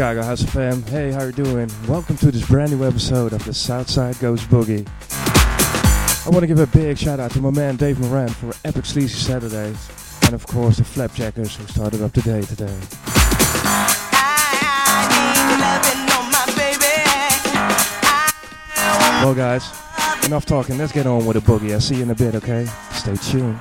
Chicago House FM? Hey, how you doing? Welcome to this brand new episode of the Southside Goes Boogie. I want to give a big shout out to my man Dave Moran for Epic Sleazy Saturdays, and of course the Flapjackers who started up today today. Well, guys, enough talking. Let's get on with the boogie. I'll see you in a bit, okay? Stay tuned.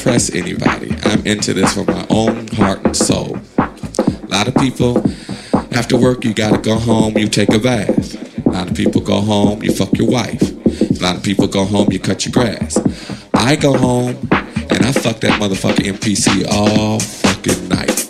Impress anybody. I'm into this for my own heart and soul. A lot of people, after work, you gotta go home, you take a bath. A lot of people go home, you fuck your wife. A lot of people go home, you cut your grass. I go home and I fuck that motherfucking MPC all fucking night.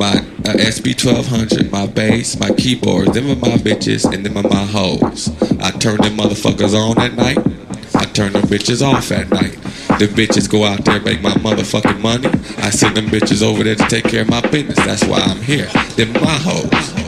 my uh, SP1200, my bass, my keyboards, them are my bitches and them are my hoes. I turn them motherfuckers on at night. I turn them bitches off at night. The bitches go out there make my motherfucking money. I send them bitches over there to take care of my business. That's why I'm here. Them my hoes.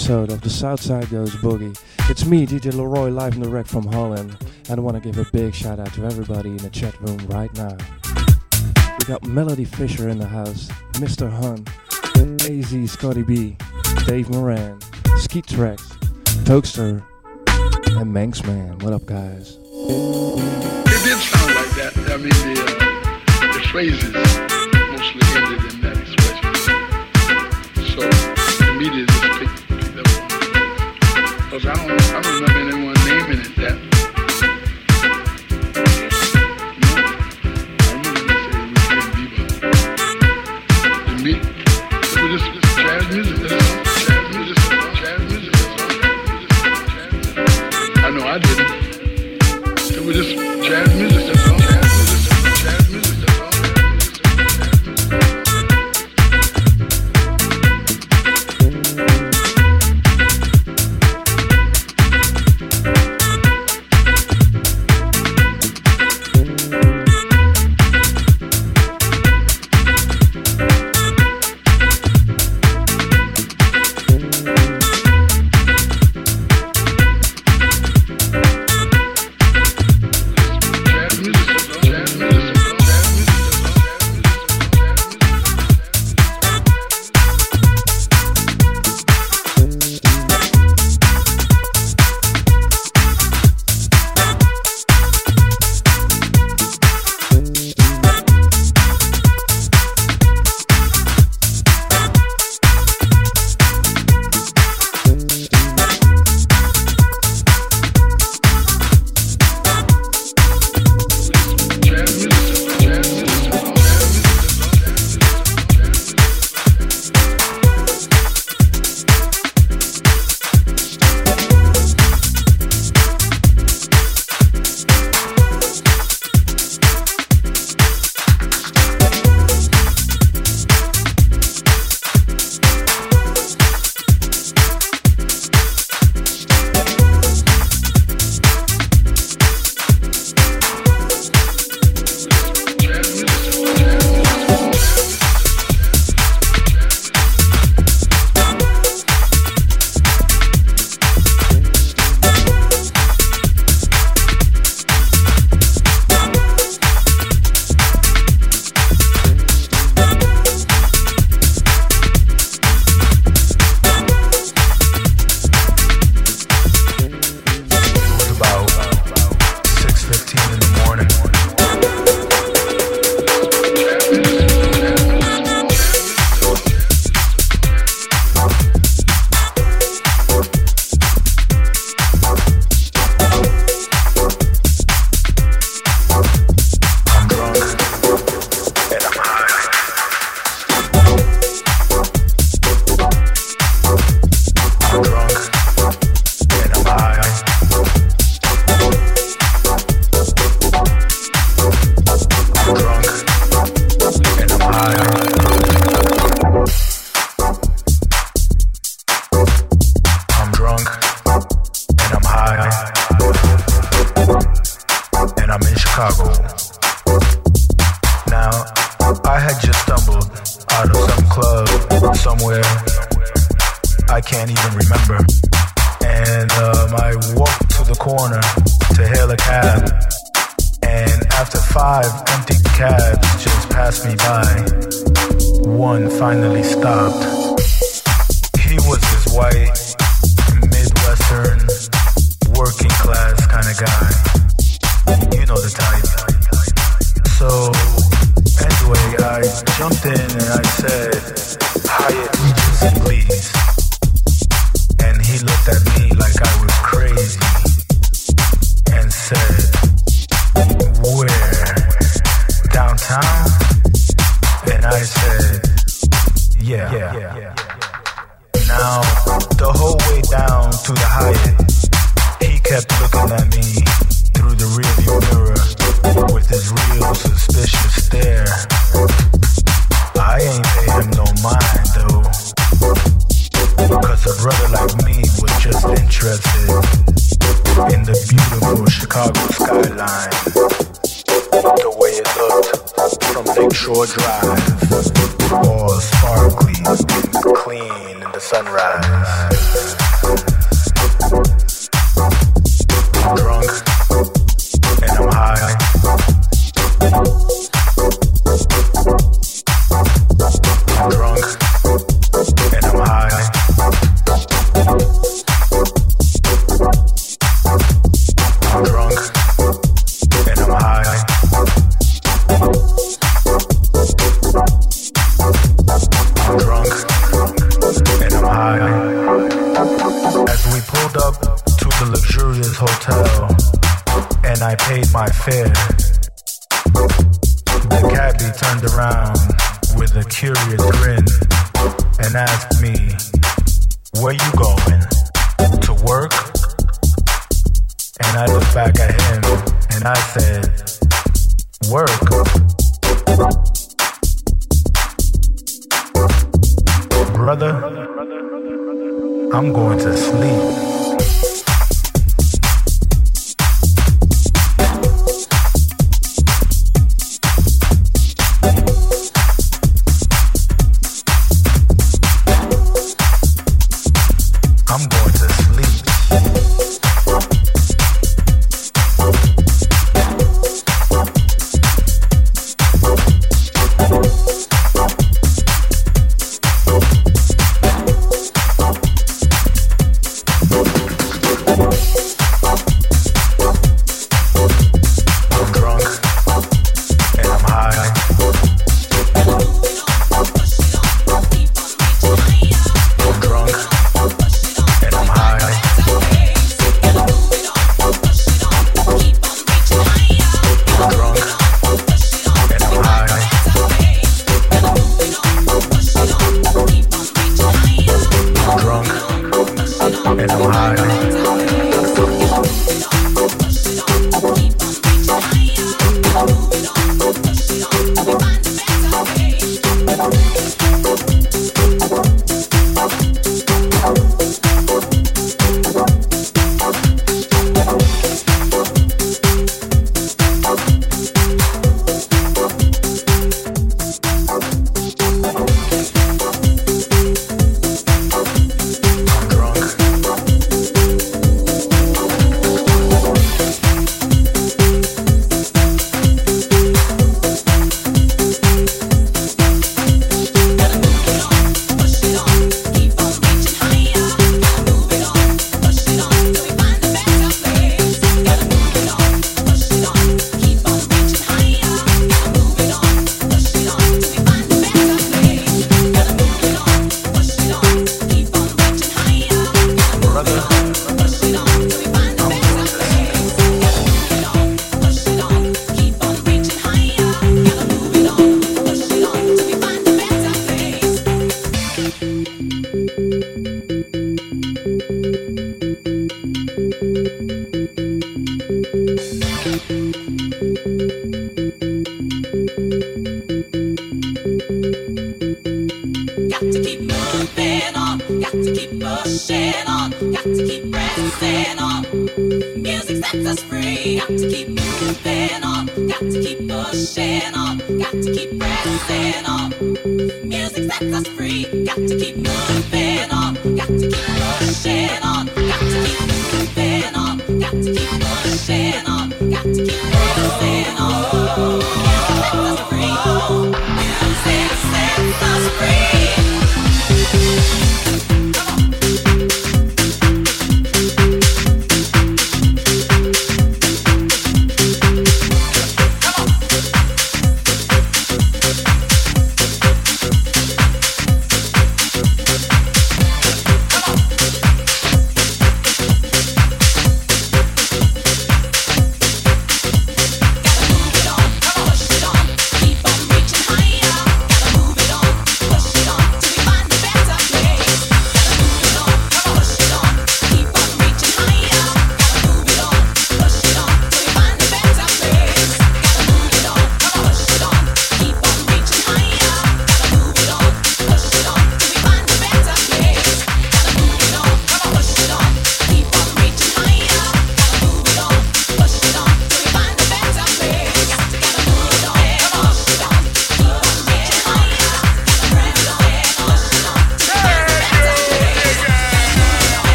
Episode of the Southside Goes Boogie. It's me, DJ Leroy, live the wreck from Holland, and I want to give a big shout out to everybody in the chat room right now. We got Melody Fisher in the house, Mr. Hun, AZ Scotty B, Dave Moran, Skeet Trex, Tokester, and Manxman. What up, guys? It did sound like that. I mean, the, uh, the phrases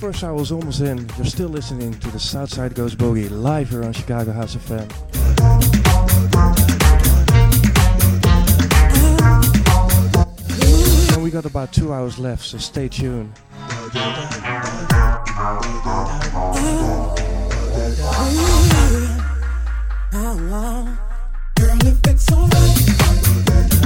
first hour is almost in. You're still listening to the Southside Goes Boogie live here on Chicago House of Fame. And we got about two hours left, so stay tuned. Girl, if it's alright.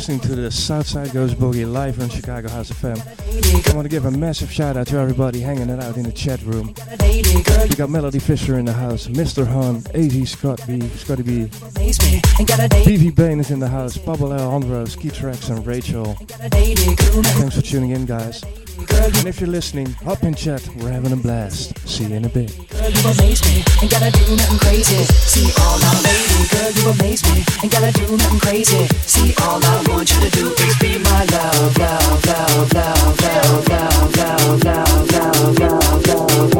Listening to the Southside Goes Boogie live on Chicago House FM. I want to give a massive shout out to everybody hanging it out in the chat room. We got Melody Fisher in the house, Mr. Han, AZ Scott B, Scotty B, BV Bain is in the house, Pablo Alejandro, Ski Tracks, and Rachel. Thanks for tuning in, guys. And if you're listening, hop in chat. We're having a blast. See you in a bit. Girl, you amaze me, ain't gotta do nothing crazy. See all I lady, girl, you amaze me, ain't gotta do nothing crazy. See all I want you to do is be my love, love, love, love, love, love, love, love, love, love, love, love.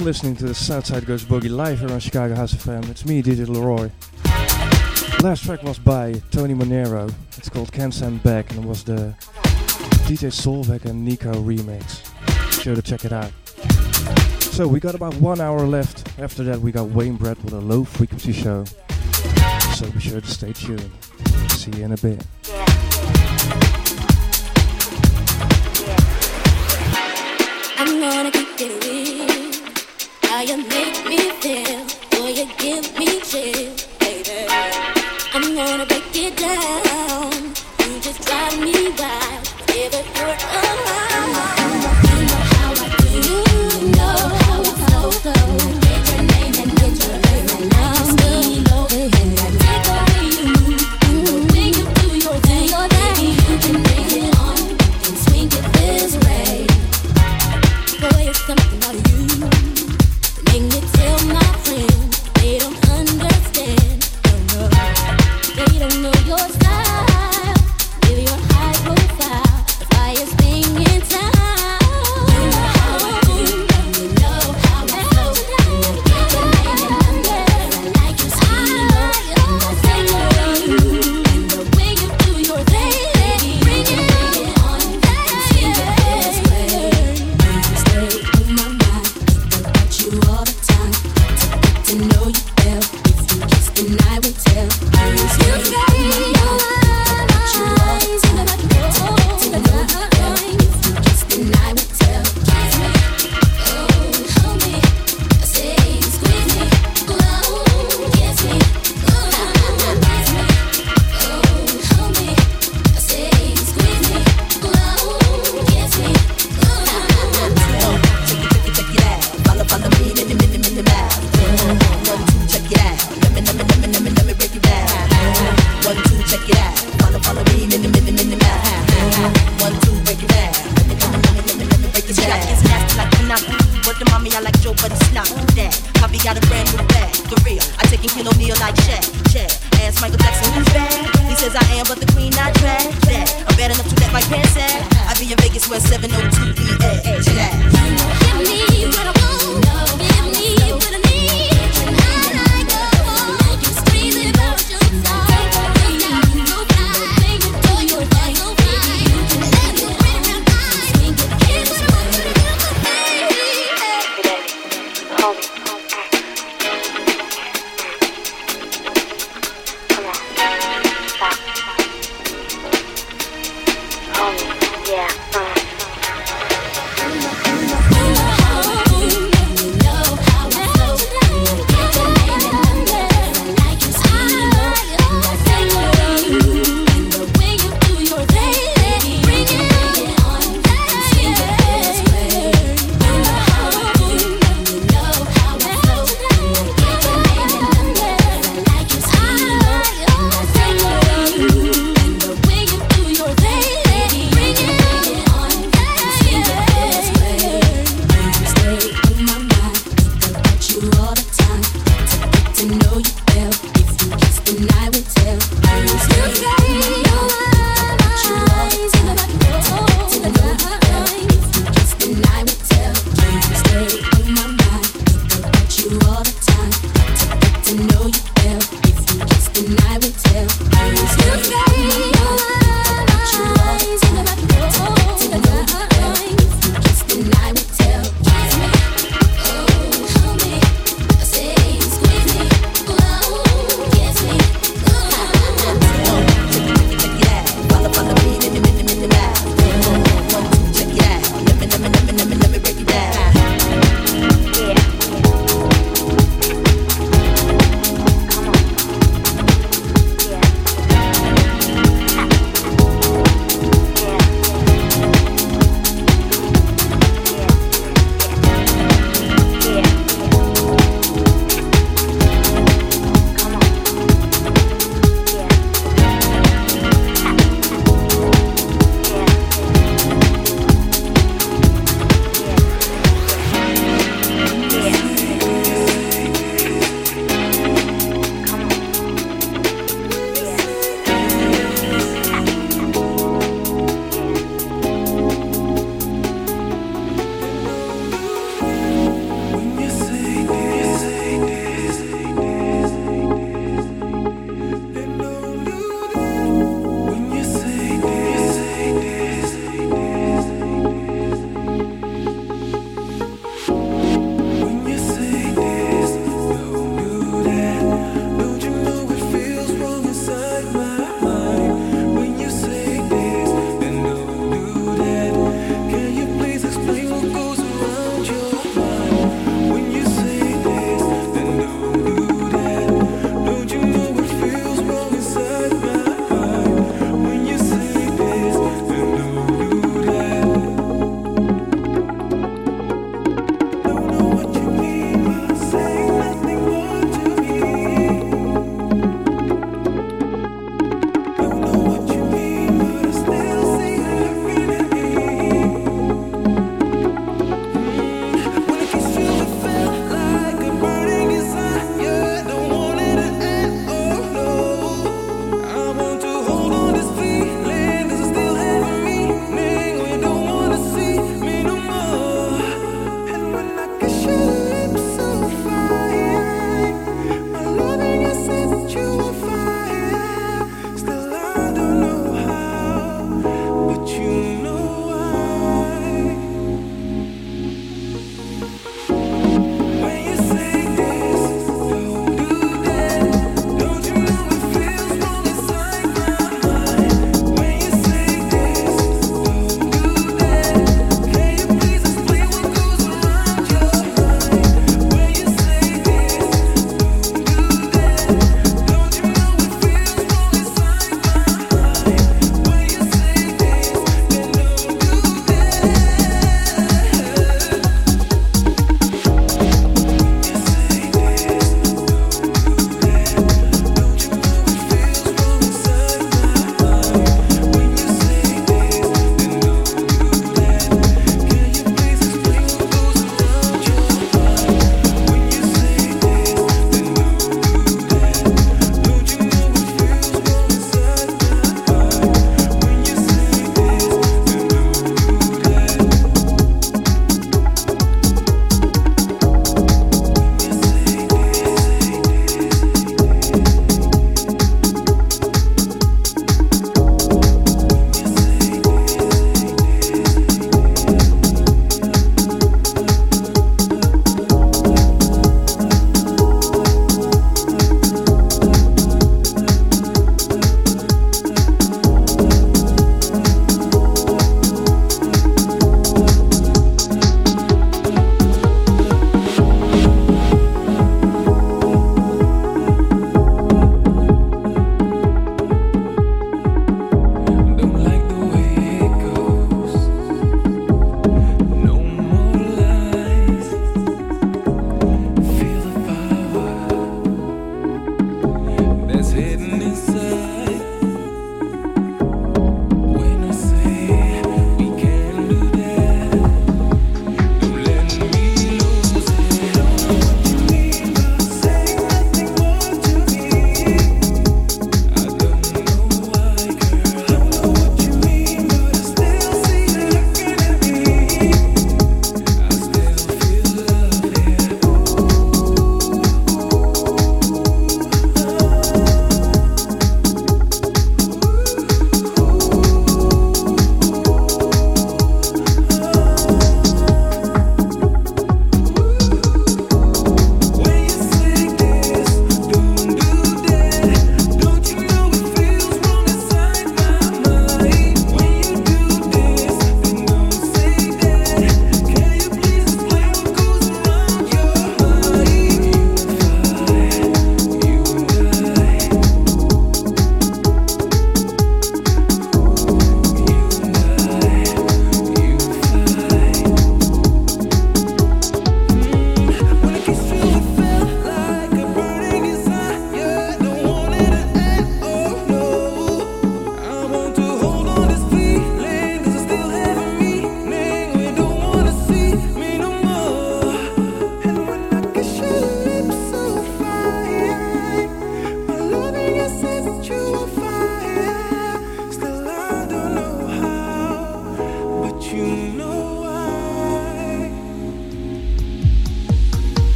still listening to the Southside Goes Boogie live around Chicago House of Fame. It's me, DJ Leroy. Last track was by Tony Monero. It's called Can't Stand Back and it was the DJ Solveg and Nico remix. Sure to check it out. So we got about one hour left. After that, we got Wayne Brett with a low frequency show. So be sure to stay tuned. See you in a bit. me there.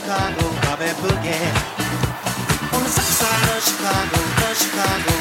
시카고 가베프게 오늘 싹 사는 시카고 더 시카고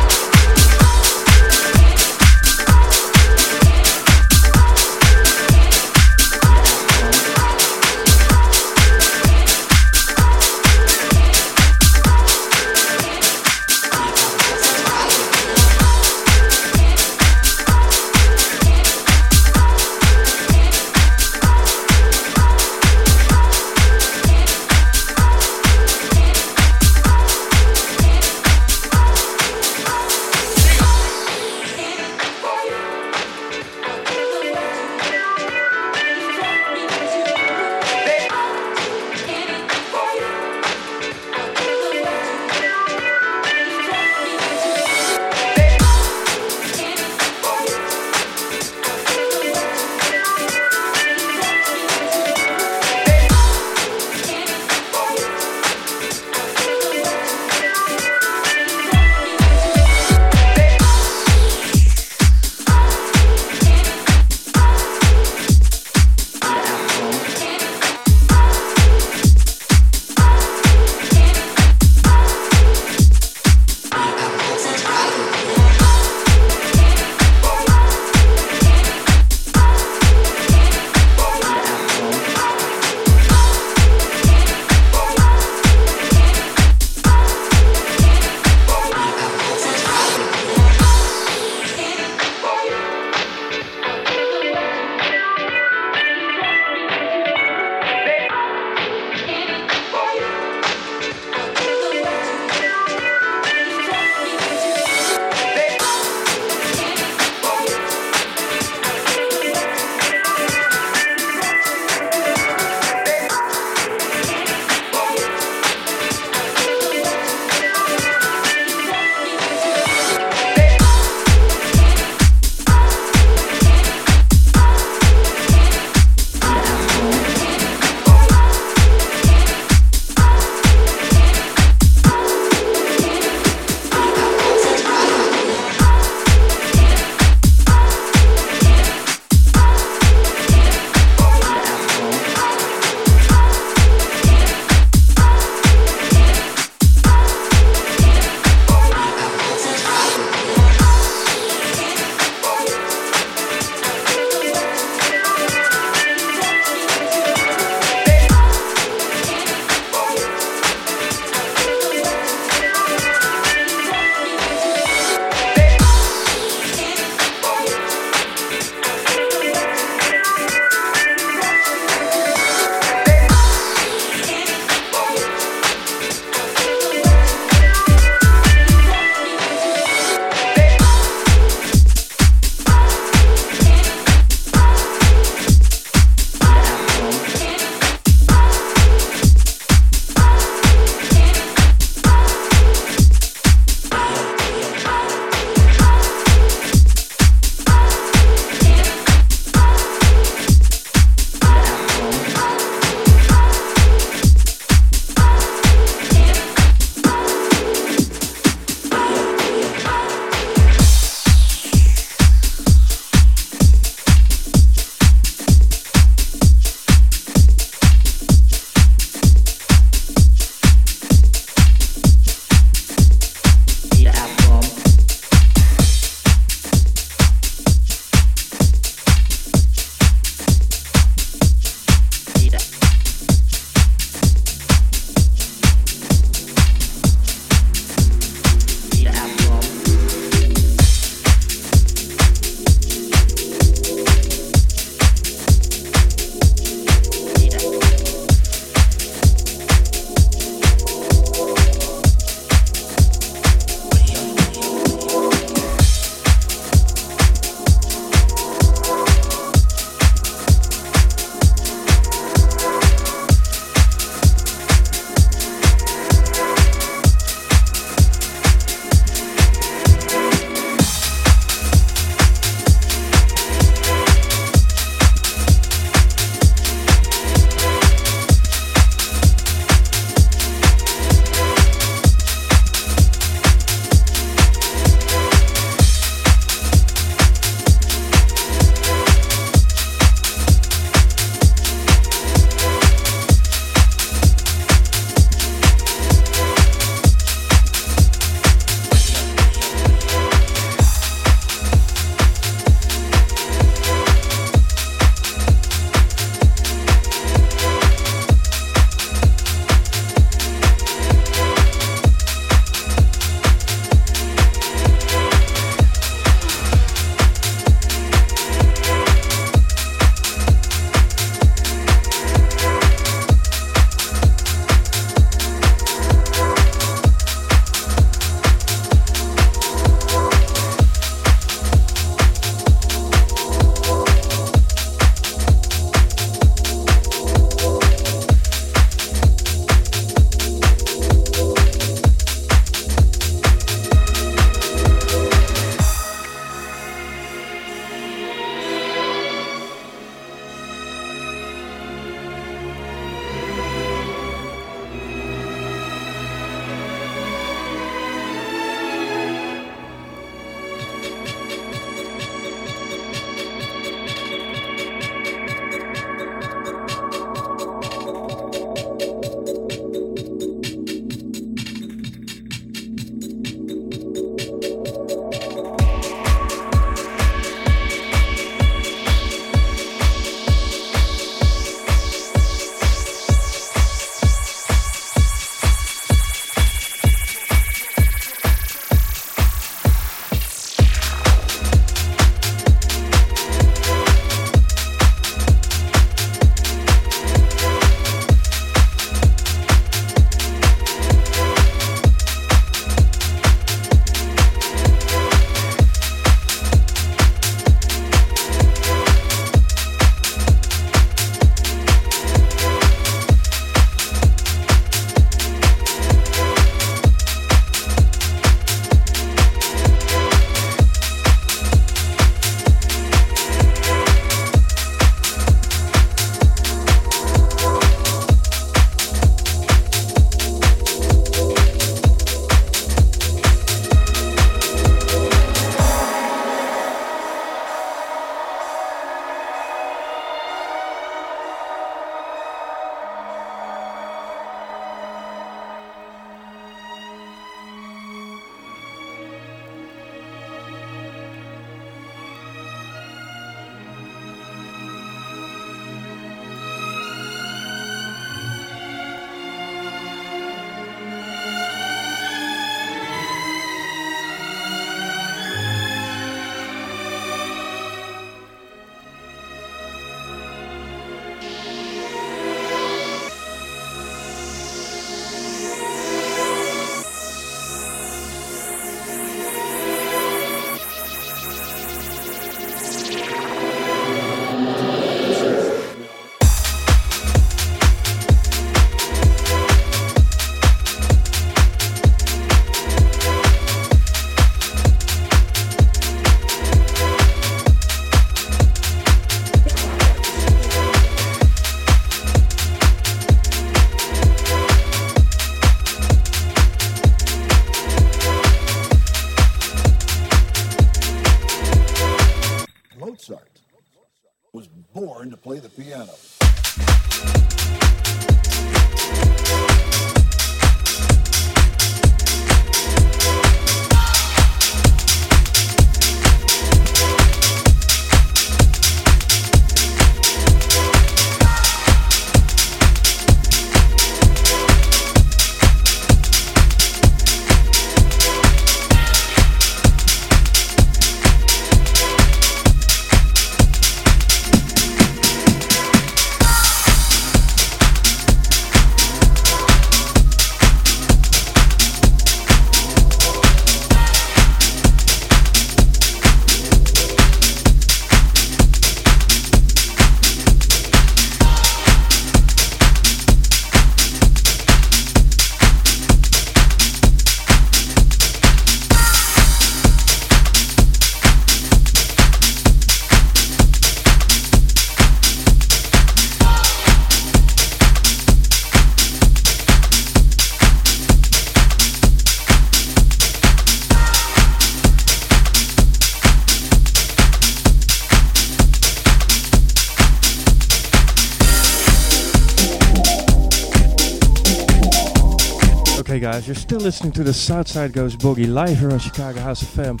still listening to the Southside Goes Boogie live here on Chicago House FM.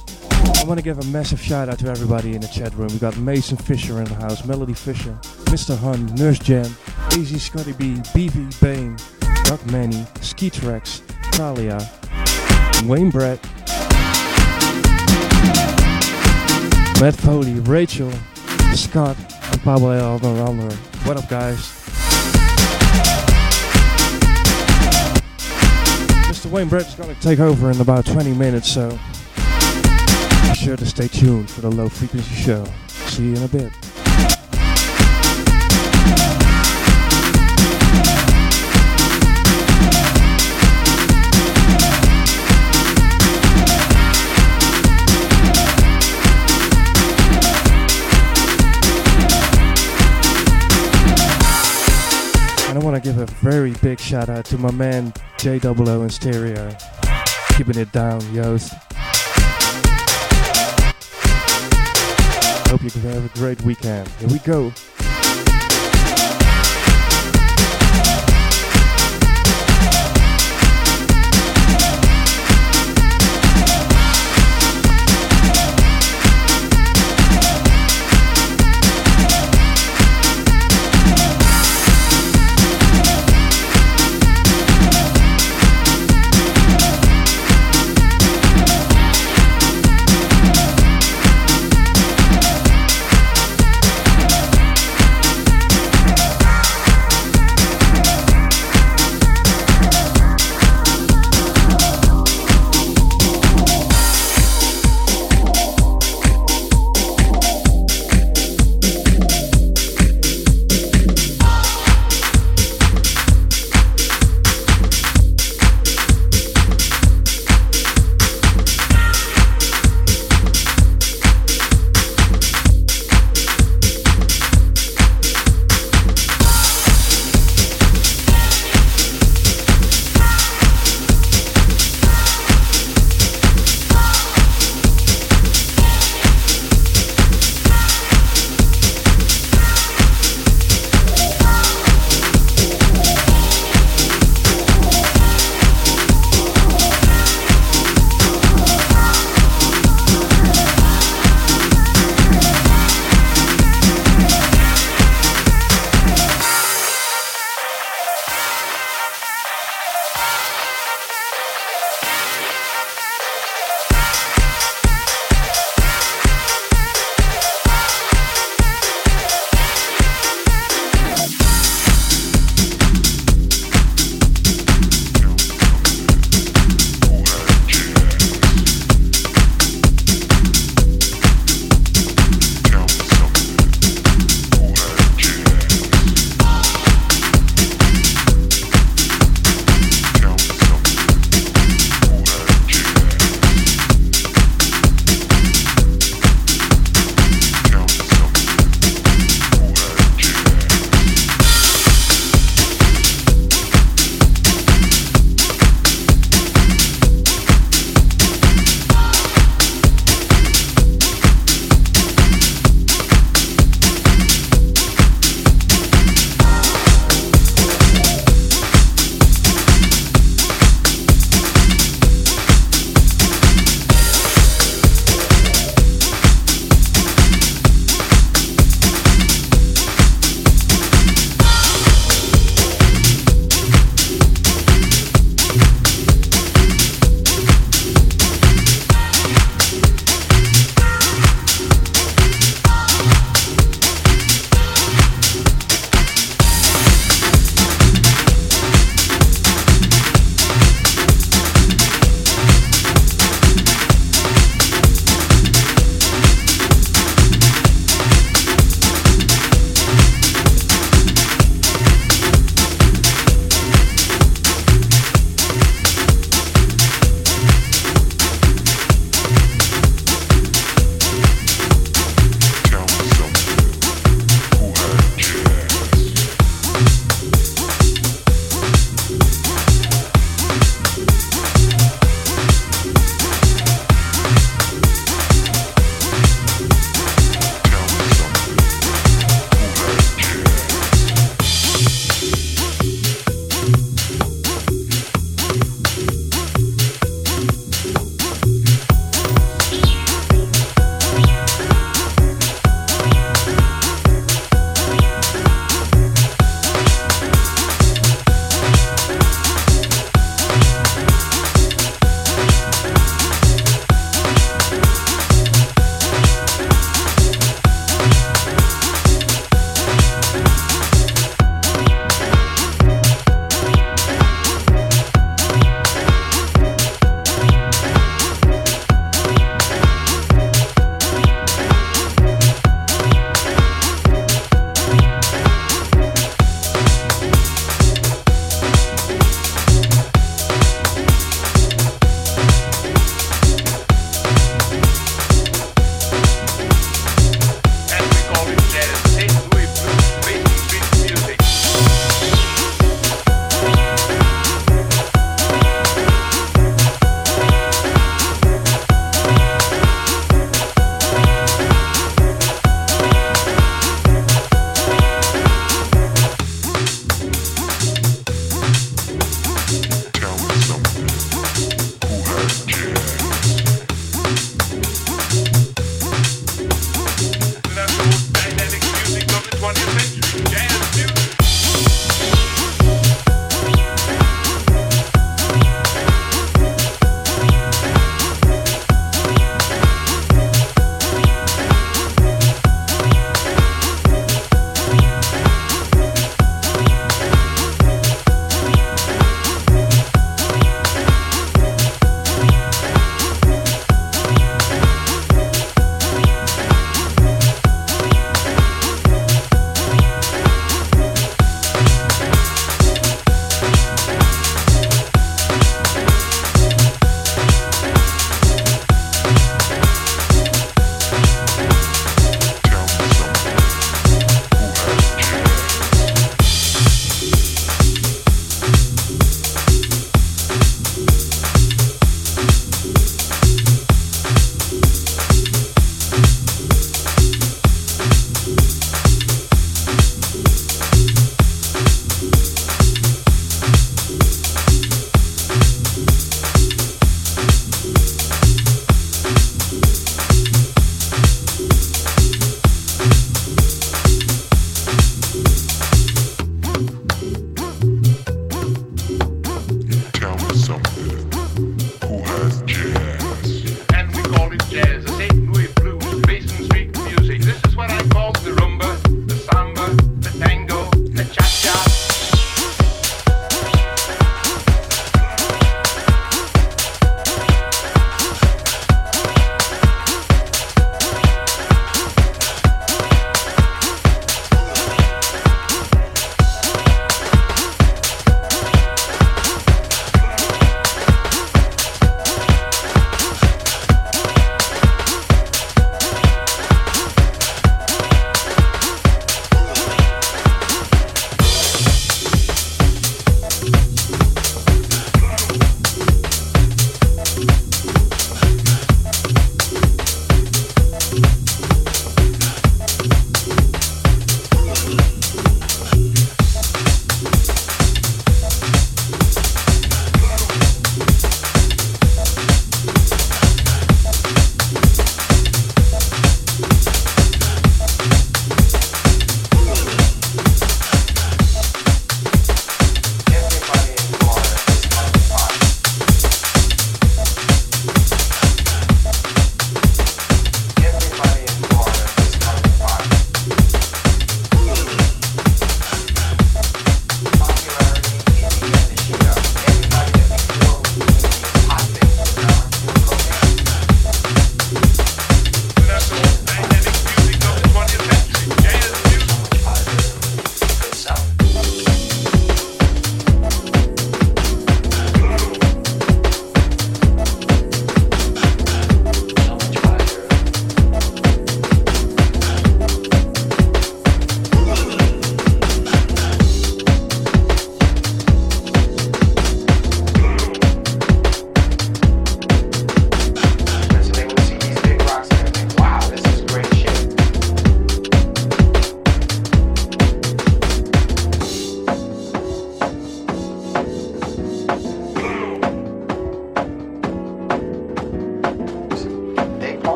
I want to give a massive shout out to everybody in the chat room. We got Mason Fisher in the house, Melody Fisher, Mr. Hun, Nurse Jam, AZ Scotty B, BV Bain, Doc Manny, Ski Rex, Talia, Wayne Brett, Matt Foley, Rachel, Scott, and Pablo Alder. What up, guys? Wayne Brett is going to take over in about 20 minutes, so be sure to stay tuned for the low frequency show. See you in a bit. Give a very big shout out to my man JWO in stereo. Keeping it down, Yost. Hope you can have a great weekend. Here we go.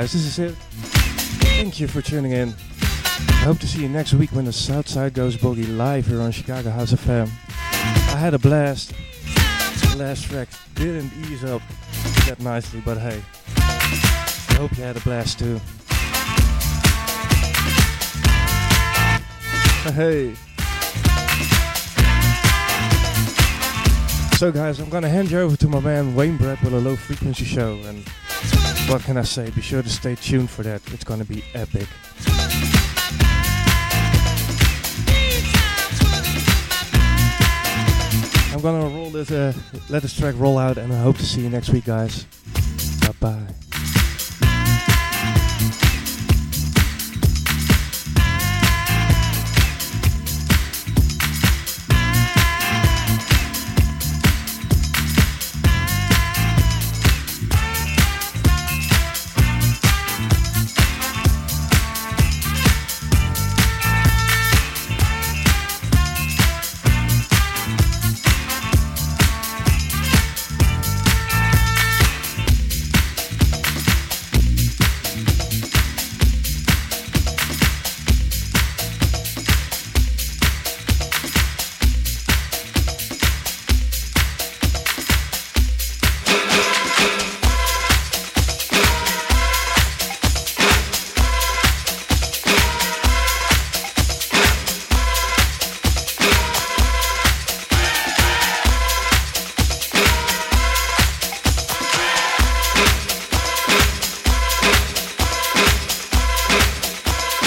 Guys, this is it. Thank you for tuning in. I hope to see you next week when the Southside Goes Boogie live here on Chicago House FM. I had a blast. The last track didn't ease up that nicely, but hey, I hope you had a blast too. Hey. So guys, I'm gonna hand you over to my man Wayne Brett with a low frequency show and what can I say? Be sure to stay tuned for that. It's gonna be epic. I'm gonna roll this uh, let this track roll out and I hope to see you next week guys. Bye bye.